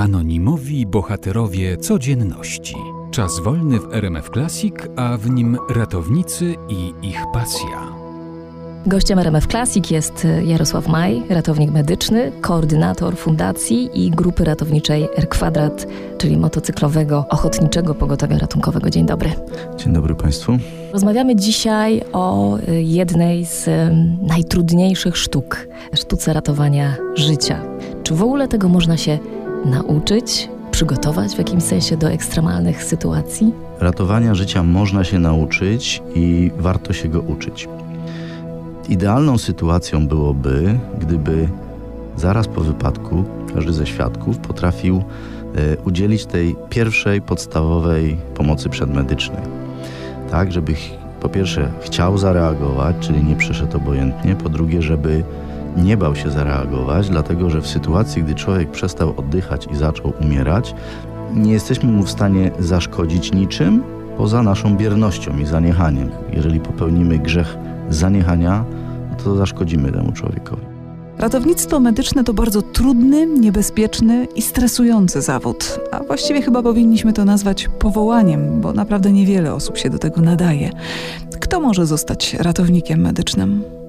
Anonimowi bohaterowie codzienności. Czas wolny w RMF Classic, a w nim ratownicy i ich pasja. Gościem RMF Classic jest Jarosław Maj, ratownik medyczny, koordynator fundacji i grupy ratowniczej R Kwadrat, czyli motocyklowego ochotniczego pogotowia ratunkowego. Dzień dobry. Dzień dobry Państwu. Rozmawiamy dzisiaj o jednej z najtrudniejszych sztuk sztuce ratowania życia. Czy w ogóle tego można się nauczyć, przygotować w jakimś sensie do ekstremalnych sytuacji? Ratowania życia można się nauczyć i warto się go uczyć. Idealną sytuacją byłoby, gdyby zaraz po wypadku każdy ze świadków potrafił e, udzielić tej pierwszej, podstawowej pomocy przedmedycznej. Tak, żeby po pierwsze chciał zareagować, czyli nie przeszedł obojętnie, po drugie, żeby nie bał się zareagować, dlatego że w sytuacji, gdy człowiek przestał oddychać i zaczął umierać, nie jesteśmy mu w stanie zaszkodzić niczym poza naszą biernością i zaniechaniem. Jeżeli popełnimy grzech zaniechania, to zaszkodzimy temu człowiekowi. Ratownictwo medyczne to bardzo trudny, niebezpieczny i stresujący zawód, a właściwie chyba powinniśmy to nazwać powołaniem, bo naprawdę niewiele osób się do tego nadaje. Kto może zostać ratownikiem medycznym?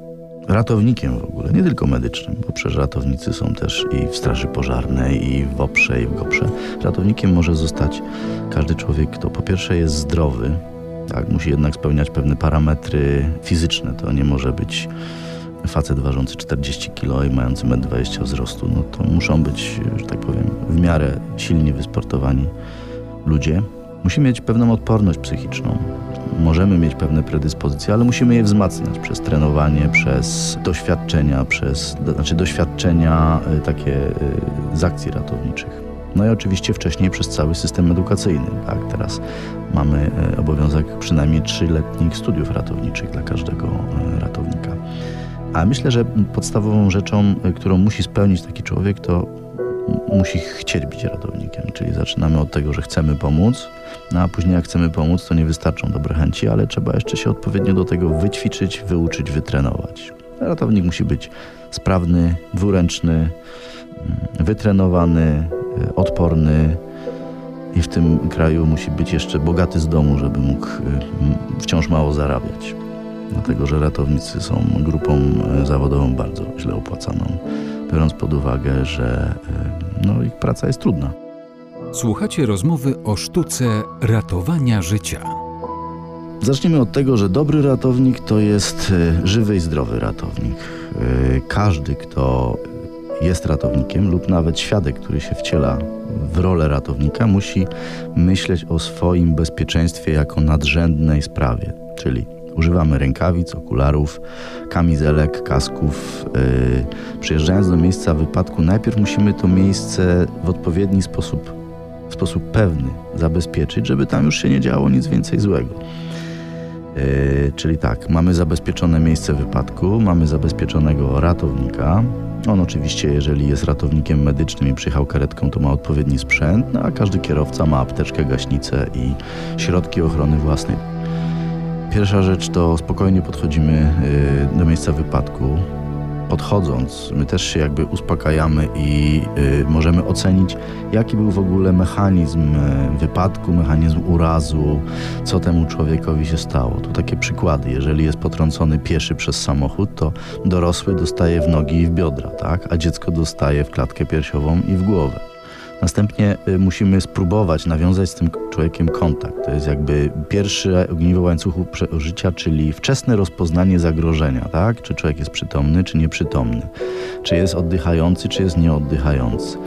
Ratownikiem w ogóle, nie tylko medycznym, bo przecież ratownicy są też i w Straży Pożarnej, i w OPRze, i w GOPRze. Ratownikiem może zostać każdy człowiek, kto po pierwsze jest zdrowy, tak, musi jednak spełniać pewne parametry fizyczne. To nie może być facet ważący 40 kg i mający 1,20 m wzrostu. No to muszą być, że tak powiem, w miarę silnie wysportowani ludzie. Musi mieć pewną odporność psychiczną możemy mieć pewne predyspozycje, ale musimy je wzmacniać przez trenowanie, przez doświadczenia, przez znaczy doświadczenia y, takie y, z akcji ratowniczych. No i oczywiście wcześniej przez cały system edukacyjny. Tak, teraz mamy y, obowiązek przynajmniej trzyletnich studiów ratowniczych dla każdego ratownika. A myślę, że podstawową rzeczą, którą musi spełnić taki człowiek, to musi chcieć być ratownikiem. Czyli zaczynamy od tego, że chcemy pomóc, no a później jak chcemy pomóc, to nie wystarczą dobre chęci, ale trzeba jeszcze się odpowiednio do tego wyćwiczyć, wyuczyć, wytrenować. Ratownik musi być sprawny, dwuręczny, mm, wytrenowany, e, odporny i w tym kraju musi być jeszcze bogaty z domu, żeby mógł e, wciąż mało zarabiać. Dlatego, że ratownicy są grupą e, zawodową bardzo źle opłacaną, biorąc pod uwagę, że no, ich praca jest trudna. Słuchacie rozmowy o sztuce ratowania życia. Zacznijmy od tego, że dobry ratownik to jest e, żywy i zdrowy ratownik. E, każdy, kto jest ratownikiem lub nawet świadek, który się wciela w rolę ratownika, musi myśleć o swoim bezpieczeństwie jako nadrzędnej sprawie, czyli Używamy rękawic, okularów, kamizelek, kasków. Yy, przyjeżdżając do miejsca wypadku, najpierw musimy to miejsce w odpowiedni sposób w sposób pewny zabezpieczyć, żeby tam już się nie działo nic więcej złego. Yy, czyli tak, mamy zabezpieczone miejsce wypadku, mamy zabezpieczonego ratownika. On oczywiście, jeżeli jest ratownikiem medycznym i przyjechał karetką, to ma odpowiedni sprzęt, no a każdy kierowca ma apteczkę, gaśnicę i środki ochrony własnej. Pierwsza rzecz to spokojnie podchodzimy yy, do miejsca wypadku, podchodząc, my też się jakby uspokajamy i y, możemy ocenić, jaki był w ogóle mechanizm y, wypadku, mechanizm urazu, co temu człowiekowi się stało. Tu takie przykłady. Jeżeli jest potrącony pieszy przez samochód, to dorosły dostaje w nogi i w biodra, tak? a dziecko dostaje w klatkę piersiową i w głowę. Następnie y, musimy spróbować nawiązać z tym człowiekiem kontakt. To jest jakby pierwsze ogniwo łańcuchu życia, czyli wczesne rozpoznanie zagrożenia, tak? Czy człowiek jest przytomny, czy nieprzytomny. Czy jest oddychający, czy jest nieoddychający.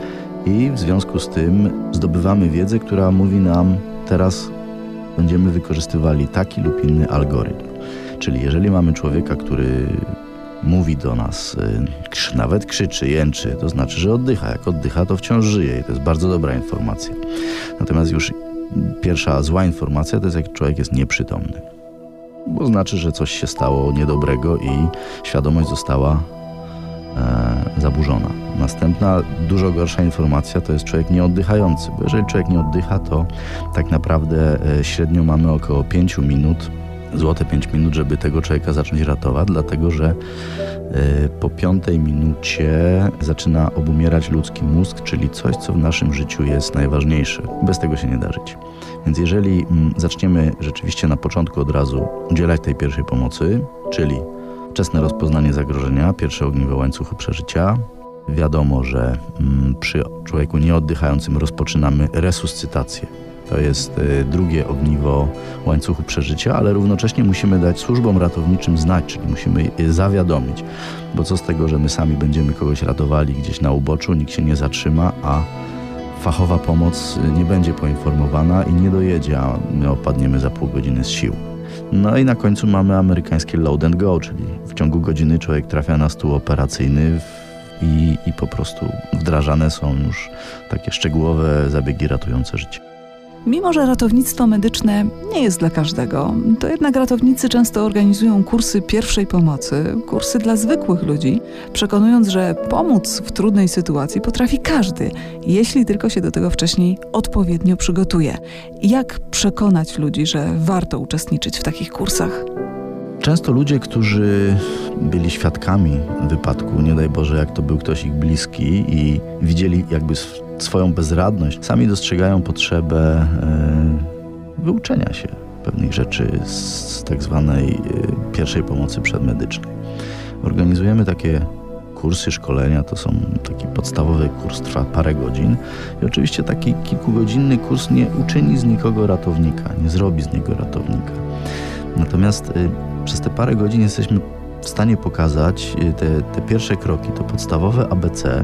I w związku z tym zdobywamy wiedzę, która mówi nam teraz będziemy wykorzystywali taki lub inny algorytm. Czyli jeżeli mamy człowieka, który mówi do nas, y, nawet krzyczy, jęczy, to znaczy, że oddycha. Jak oddycha, to wciąż żyje i to jest bardzo dobra informacja. Natomiast już pierwsza zła informacja to jest, jak człowiek jest nieprzytomny. Bo znaczy, że coś się stało niedobrego i świadomość została e, zaburzona. Następna, dużo gorsza informacja to jest człowiek nieoddychający, bo jeżeli człowiek nie oddycha, to tak naprawdę e, średnio mamy około 5 minut złote 5 minut, żeby tego człowieka zacząć ratować, dlatego że y, po piątej minucie zaczyna obumierać ludzki mózg, czyli coś, co w naszym życiu jest najważniejsze. Bez tego się nie da żyć. Więc jeżeli mm, zaczniemy rzeczywiście na początku od razu udzielać tej pierwszej pomocy, czyli wczesne rozpoznanie zagrożenia, pierwsze ogniwo łańcuchu przeżycia, wiadomo, że mm, przy człowieku nieoddychającym rozpoczynamy resuscytację. To jest y, drugie ogniwo łańcuchu przeżycia, ale równocześnie musimy dać służbom ratowniczym znać, czyli musimy zawiadomić. Bo co z tego, że my sami będziemy kogoś ratowali gdzieś na uboczu, nikt się nie zatrzyma, a fachowa pomoc nie będzie poinformowana i nie dojedzie, a my opadniemy za pół godziny z sił. No i na końcu mamy amerykańskie load and go, czyli w ciągu godziny człowiek trafia na stół operacyjny i, i po prostu wdrażane są już takie szczegółowe zabiegi ratujące życie. Mimo, że ratownictwo medyczne nie jest dla każdego, to jednak ratownicy często organizują kursy pierwszej pomocy, kursy dla zwykłych ludzi, przekonując, że pomóc w trudnej sytuacji potrafi każdy, jeśli tylko się do tego wcześniej odpowiednio przygotuje. Jak przekonać ludzi, że warto uczestniczyć w takich kursach? Często ludzie, którzy byli świadkami wypadku, nie daj Boże, jak to był ktoś ich bliski i widzieli jakby swoją bezradność, sami dostrzegają potrzebę e, wyuczenia się pewnych rzeczy z tak zwanej e, pierwszej pomocy przedmedycznej. Organizujemy takie kursy, szkolenia, to są taki podstawowy kurs, trwa parę godzin i oczywiście taki kilkugodzinny kurs nie uczyni z nikogo ratownika, nie zrobi z niego ratownika. Natomiast y, przez te parę godzin jesteśmy w stanie pokazać y, te, te pierwsze kroki, to podstawowe ABC,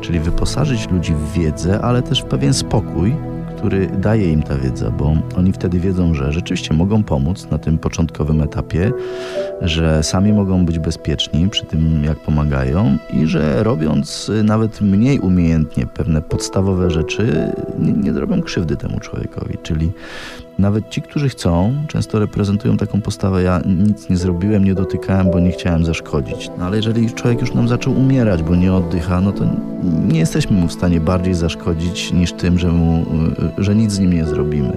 czyli wyposażyć ludzi w wiedzę, ale też w pewien spokój, który daje im ta wiedza, bo oni wtedy wiedzą, że rzeczywiście mogą pomóc na tym początkowym etapie, że sami mogą być bezpieczni przy tym, jak pomagają i że robiąc y, nawet mniej umiejętnie pewne podstawowe rzeczy, nie, nie zrobią krzywdy temu człowiekowi. Czyli nawet ci, którzy chcą, często reprezentują taką postawę: Ja nic nie zrobiłem, nie dotykałem, bo nie chciałem zaszkodzić. No ale jeżeli człowiek już nam zaczął umierać, bo nie oddycha, no to nie jesteśmy mu w stanie bardziej zaszkodzić niż tym, że, mu, że nic z nim nie zrobimy.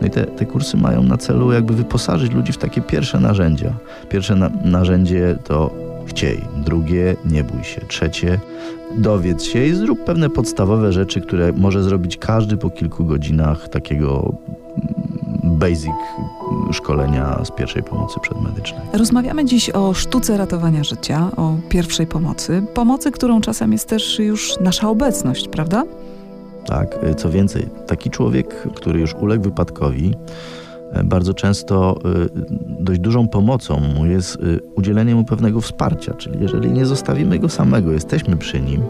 No i te, te kursy mają na celu jakby wyposażyć ludzi w takie pierwsze narzędzia. Pierwsze na, narzędzie to chciej, drugie nie bój się, trzecie dowiedz się i zrób pewne podstawowe rzeczy, które może zrobić każdy po kilku godzinach takiego basic szkolenia z pierwszej pomocy przedmedycznej. Rozmawiamy dziś o sztuce ratowania życia, o pierwszej pomocy. Pomocy, którą czasem jest też już nasza obecność, prawda? Tak, co więcej, taki człowiek, który już uległ wypadkowi, e, bardzo często e, dość dużą pomocą mu jest e, udzielenie mu pewnego wsparcia, czyli jeżeli nie zostawimy go samego, jesteśmy przy nim,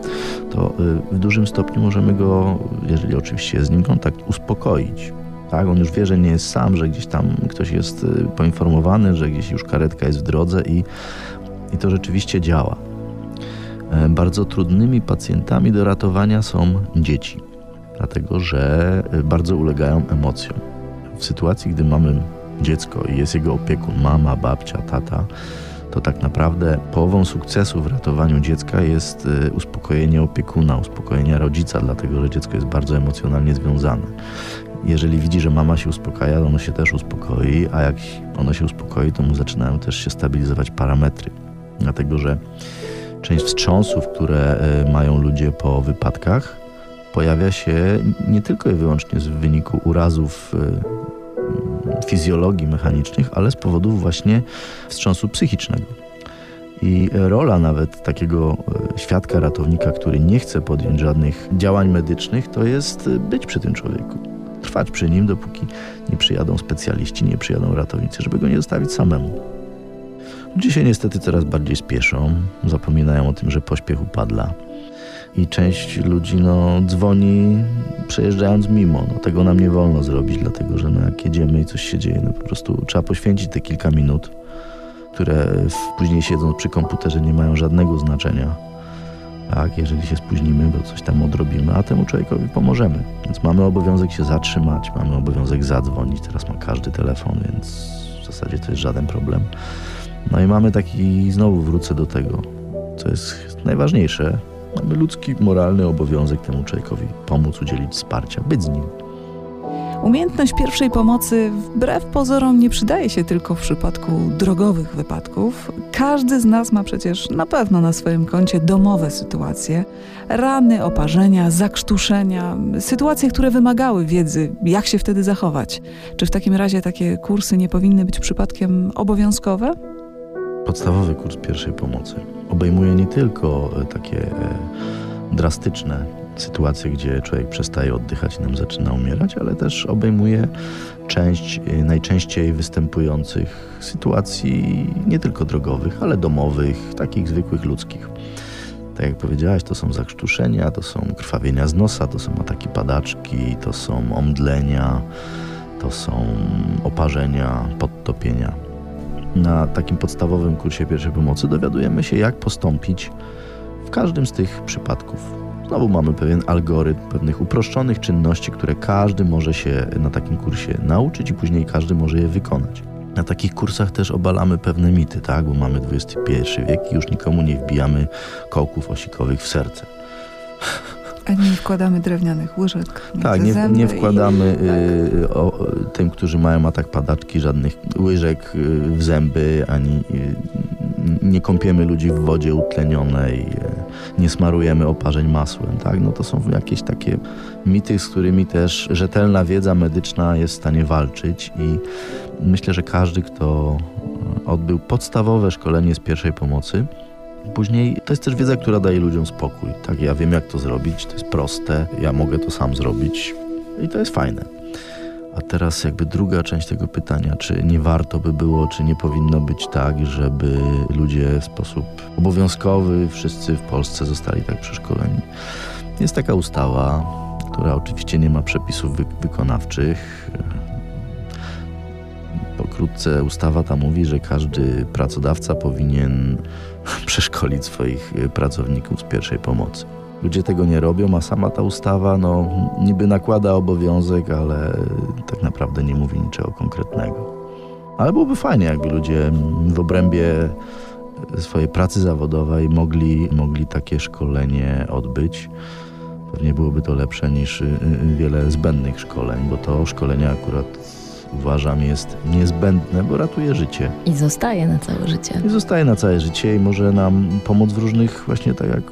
to w dużym stopniu możemy go, jeżeli oczywiście jest z nim kontakt, uspokoić tak? On już wie, że nie jest sam, że gdzieś tam ktoś jest y, poinformowany, że gdzieś już karetka jest w drodze i, i to rzeczywiście działa. E, bardzo trudnymi pacjentami do ratowania są dzieci, dlatego że y, bardzo ulegają emocjom. W sytuacji, gdy mamy dziecko i jest jego opiekun, mama, babcia, tata, to tak naprawdę połową sukcesu w ratowaniu dziecka jest y, uspokojenie opiekuna, uspokojenie rodzica, dlatego że dziecko jest bardzo emocjonalnie związane jeżeli widzi, że mama się uspokaja, ono się też uspokoi, a jak ono się uspokoi, to mu zaczynają też się stabilizować parametry. Dlatego, że część wstrząsów, które e, mają ludzie po wypadkach, pojawia się nie tylko i wyłącznie z wyniku urazów e, fizjologii mechanicznych, ale z powodów właśnie wstrząsu psychicznego. I rola nawet takiego e, świadka, ratownika, który nie chce podjąć żadnych działań medycznych, to jest być przy tym człowieku trwać przy nim, dopóki nie przyjadą specjaliści, nie przyjadą ratownicy, żeby go nie zostawić samemu. Ludzie się niestety coraz bardziej spieszą, zapominają o tym, że pośpiech upadla. I część ludzi no, dzwoni przejeżdżając mimo. No, tego nam nie wolno zrobić, dlatego że no, jak jedziemy i coś się dzieje, no, po prostu trzeba poświęcić te kilka minut, które później siedząc przy komputerze nie mają żadnego znaczenia tak, jeżeli się spóźnimy, bo coś tam odrobimy, a temu człowiekowi pomożemy. Więc mamy obowiązek się zatrzymać, mamy obowiązek zadzwonić. Teraz ma każdy telefon, więc w zasadzie to jest żaden problem. No i mamy taki, znowu wrócę do tego, co jest najważniejsze. Mamy ludzki, moralny obowiązek temu człowiekowi pomóc, udzielić wsparcia, być z nim. Umiejętność pierwszej pomocy wbrew pozorom nie przydaje się tylko w przypadku drogowych wypadków. Każdy z nas ma przecież na pewno na swoim koncie domowe sytuacje, rany, oparzenia, zakrztuszenia, sytuacje, które wymagały wiedzy, jak się wtedy zachować. Czy w takim razie takie kursy nie powinny być przypadkiem obowiązkowe? Podstawowy kurs pierwszej pomocy obejmuje nie tylko e, takie e, drastyczne sytuacje, gdzie człowiek przestaje oddychać i nam zaczyna umierać, ale też obejmuje część e, najczęściej występujących sytuacji nie tylko drogowych, ale domowych, takich zwykłych ludzkich. Tak jak powiedziałaś, to są zakrztuszenia, to są krwawienia z nosa, to są ataki padaczki, to są omdlenia, to są oparzenia, podtopienia. Na takim podstawowym kursie pierwszej pomocy dowiadujemy się, jak postąpić w każdym z tych przypadków. Znowu mamy pewien algorytm pewnych uproszczonych czynności, które każdy może się na takim kursie nauczyć i później każdy może je wykonać. Na takich kursach też obalamy pewne mity, tak? bo mamy XXI wiek i już nikomu nie wbijamy kołków osikowych w serce. A nie wkładamy drewnianych łyżek. Tak, nie, nie wkładamy i, y, tak. o, tym, którzy mają atak padaczki, żadnych łyżek y, w zęby, ani y, nie kąpiemy ludzi w wodzie utlenionej, y, nie smarujemy oparzeń masłem. Tak? No to są jakieś takie mity, z którymi też rzetelna wiedza medyczna jest w stanie walczyć i myślę, że każdy, kto odbył podstawowe szkolenie z pierwszej pomocy, Później to jest też wiedza, która daje ludziom spokój. Tak, ja wiem jak to zrobić, to jest proste, ja mogę to sam zrobić i to jest fajne. A teraz jakby druga część tego pytania, czy nie warto by było, czy nie powinno być tak, żeby ludzie w sposób obowiązkowy, wszyscy w Polsce zostali tak przeszkoleni. Jest taka ustawa, która oczywiście nie ma przepisów wy wykonawczych. Pokrótce ustawa ta mówi, że każdy pracodawca powinien przeszkolić swoich y, pracowników z pierwszej pomocy. Ludzie tego nie robią, a sama ta ustawa no, niby nakłada obowiązek, ale tak naprawdę nie mówi niczego konkretnego. Ale byłoby fajnie, jakby ludzie w obrębie swojej pracy zawodowej mogli, mogli takie szkolenie odbyć. Pewnie byłoby to lepsze niż wiele zbędnych szkoleń, bo to szkolenia akurat uważam jest niezbędne, bo ratuje życie. I zostaje na całe życie. I zostaje na całe życie i może nam pomóc w różnych, właśnie tak jak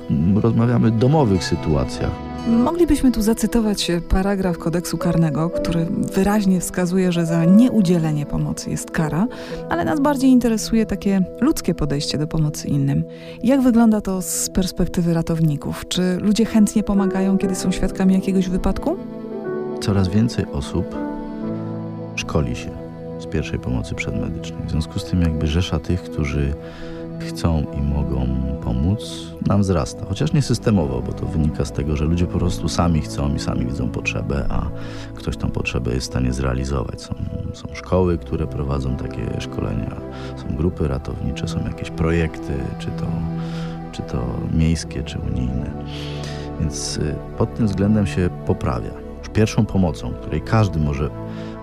rozmawiamy, domowych sytuacjach. Moglibyśmy tu zacytować paragraf kodeksu karnego, który wyraźnie wskazuje, że za nieudzielenie pomocy jest kara, ale nas bardziej interesuje takie ludzkie podejście do pomocy innym. Jak wygląda to z perspektywy ratowników? Czy ludzie chętnie pomagają, kiedy są świadkami jakiegoś wypadku? Coraz więcej osób szkoli się z pierwszej pomocy przedmedycznej. W związku z tym jakby rzesza tych, którzy chcą i mogą pomóc, nam wzrasta. Chociaż nie systemowo, bo to wynika z tego, że ludzie po prostu sami chcą i sami widzą potrzebę, a ktoś tą potrzebę jest w stanie zrealizować. Są, są szkoły, które prowadzą takie szkolenia, są grupy ratownicze, są jakieś projekty, czy to, czy to miejskie, czy unijne. Więc y, pod tym względem się poprawia. Pierwszą pomocą, której każdy może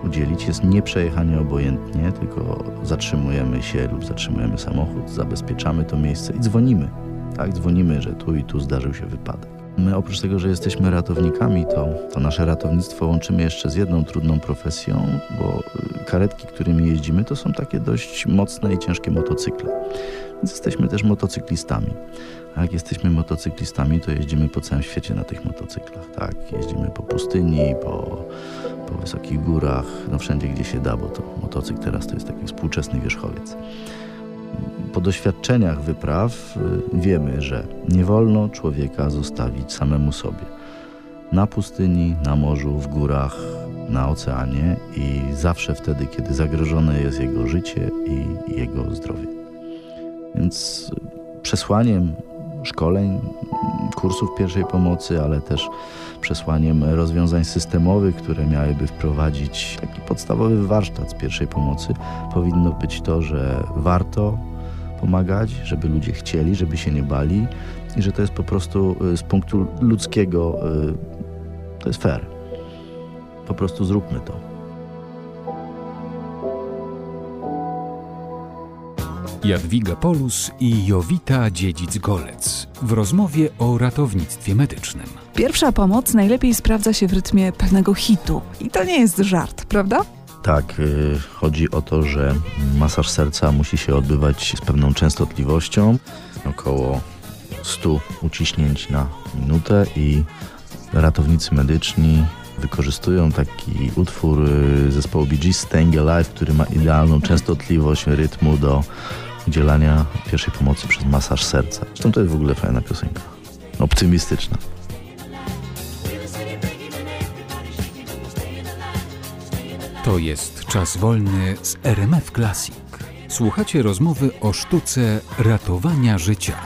udzielić, jest nie przejechanie obojętnie, tylko zatrzymujemy się lub zatrzymujemy samochód, zabezpieczamy to miejsce i dzwonimy. Tak, dzwonimy, że tu i tu zdarzył się wypadek. My oprócz tego, że jesteśmy ratownikami, to, to nasze ratownictwo łączymy jeszcze z jedną trudną profesją, bo y, karetki, którymi jeździmy, to są takie dość mocne i ciężkie motocykle. Więc jesteśmy też motocyklistami. A jak jesteśmy motocyklistami, to jeździmy po całym świecie na tych motocyklach. Tak, jeździmy po pustyni, po, po wysokich górach, no wszędzie gdzie się da, bo to motocykl teraz to jest taki współczesny wierzchowiec. Po doświadczeniach wypraw y, wiemy, że nie wolno człowieka zostawić samemu sobie. Na pustyni, na morzu, w górach, na oceanie i zawsze wtedy, kiedy zagrożone jest jego życie i jego zdrowie. Więc przesłaniem szkoleń, kursów pierwszej pomocy, ale też przesłaniem rozwiązań systemowych, które miałyby wprowadzić taki podstawowy warsztat z pierwszej pomocy, powinno być to, że warto pomagać, żeby ludzie chcieli, żeby się nie bali i że to jest po prostu y, z punktu ludzkiego, y, to jest fair. Po prostu zróbmy to. Jadwiga Polus i Jowita Dziedzic-Golec w rozmowie o ratownictwie medycznym. Pierwsza pomoc najlepiej sprawdza się w rytmie pewnego hitu. I to nie jest żart, prawda? Tak, y, chodzi o to, że masaż serca musi się odbywać z pewną częstotliwością, około 100 uciśnięć na minutę i ratownicy medyczni wykorzystują taki utwór y, zespołu Bee Gees Staying Alive, który ma idealną częstotliwość rytmu do udzielania pierwszej pomocy przez masaż serca. Zresztą to jest w ogóle fajna piosenka. Optymistyczna. To jest czas wolny z RMF Classic. Słuchacie rozmowy o sztuce ratowania życia.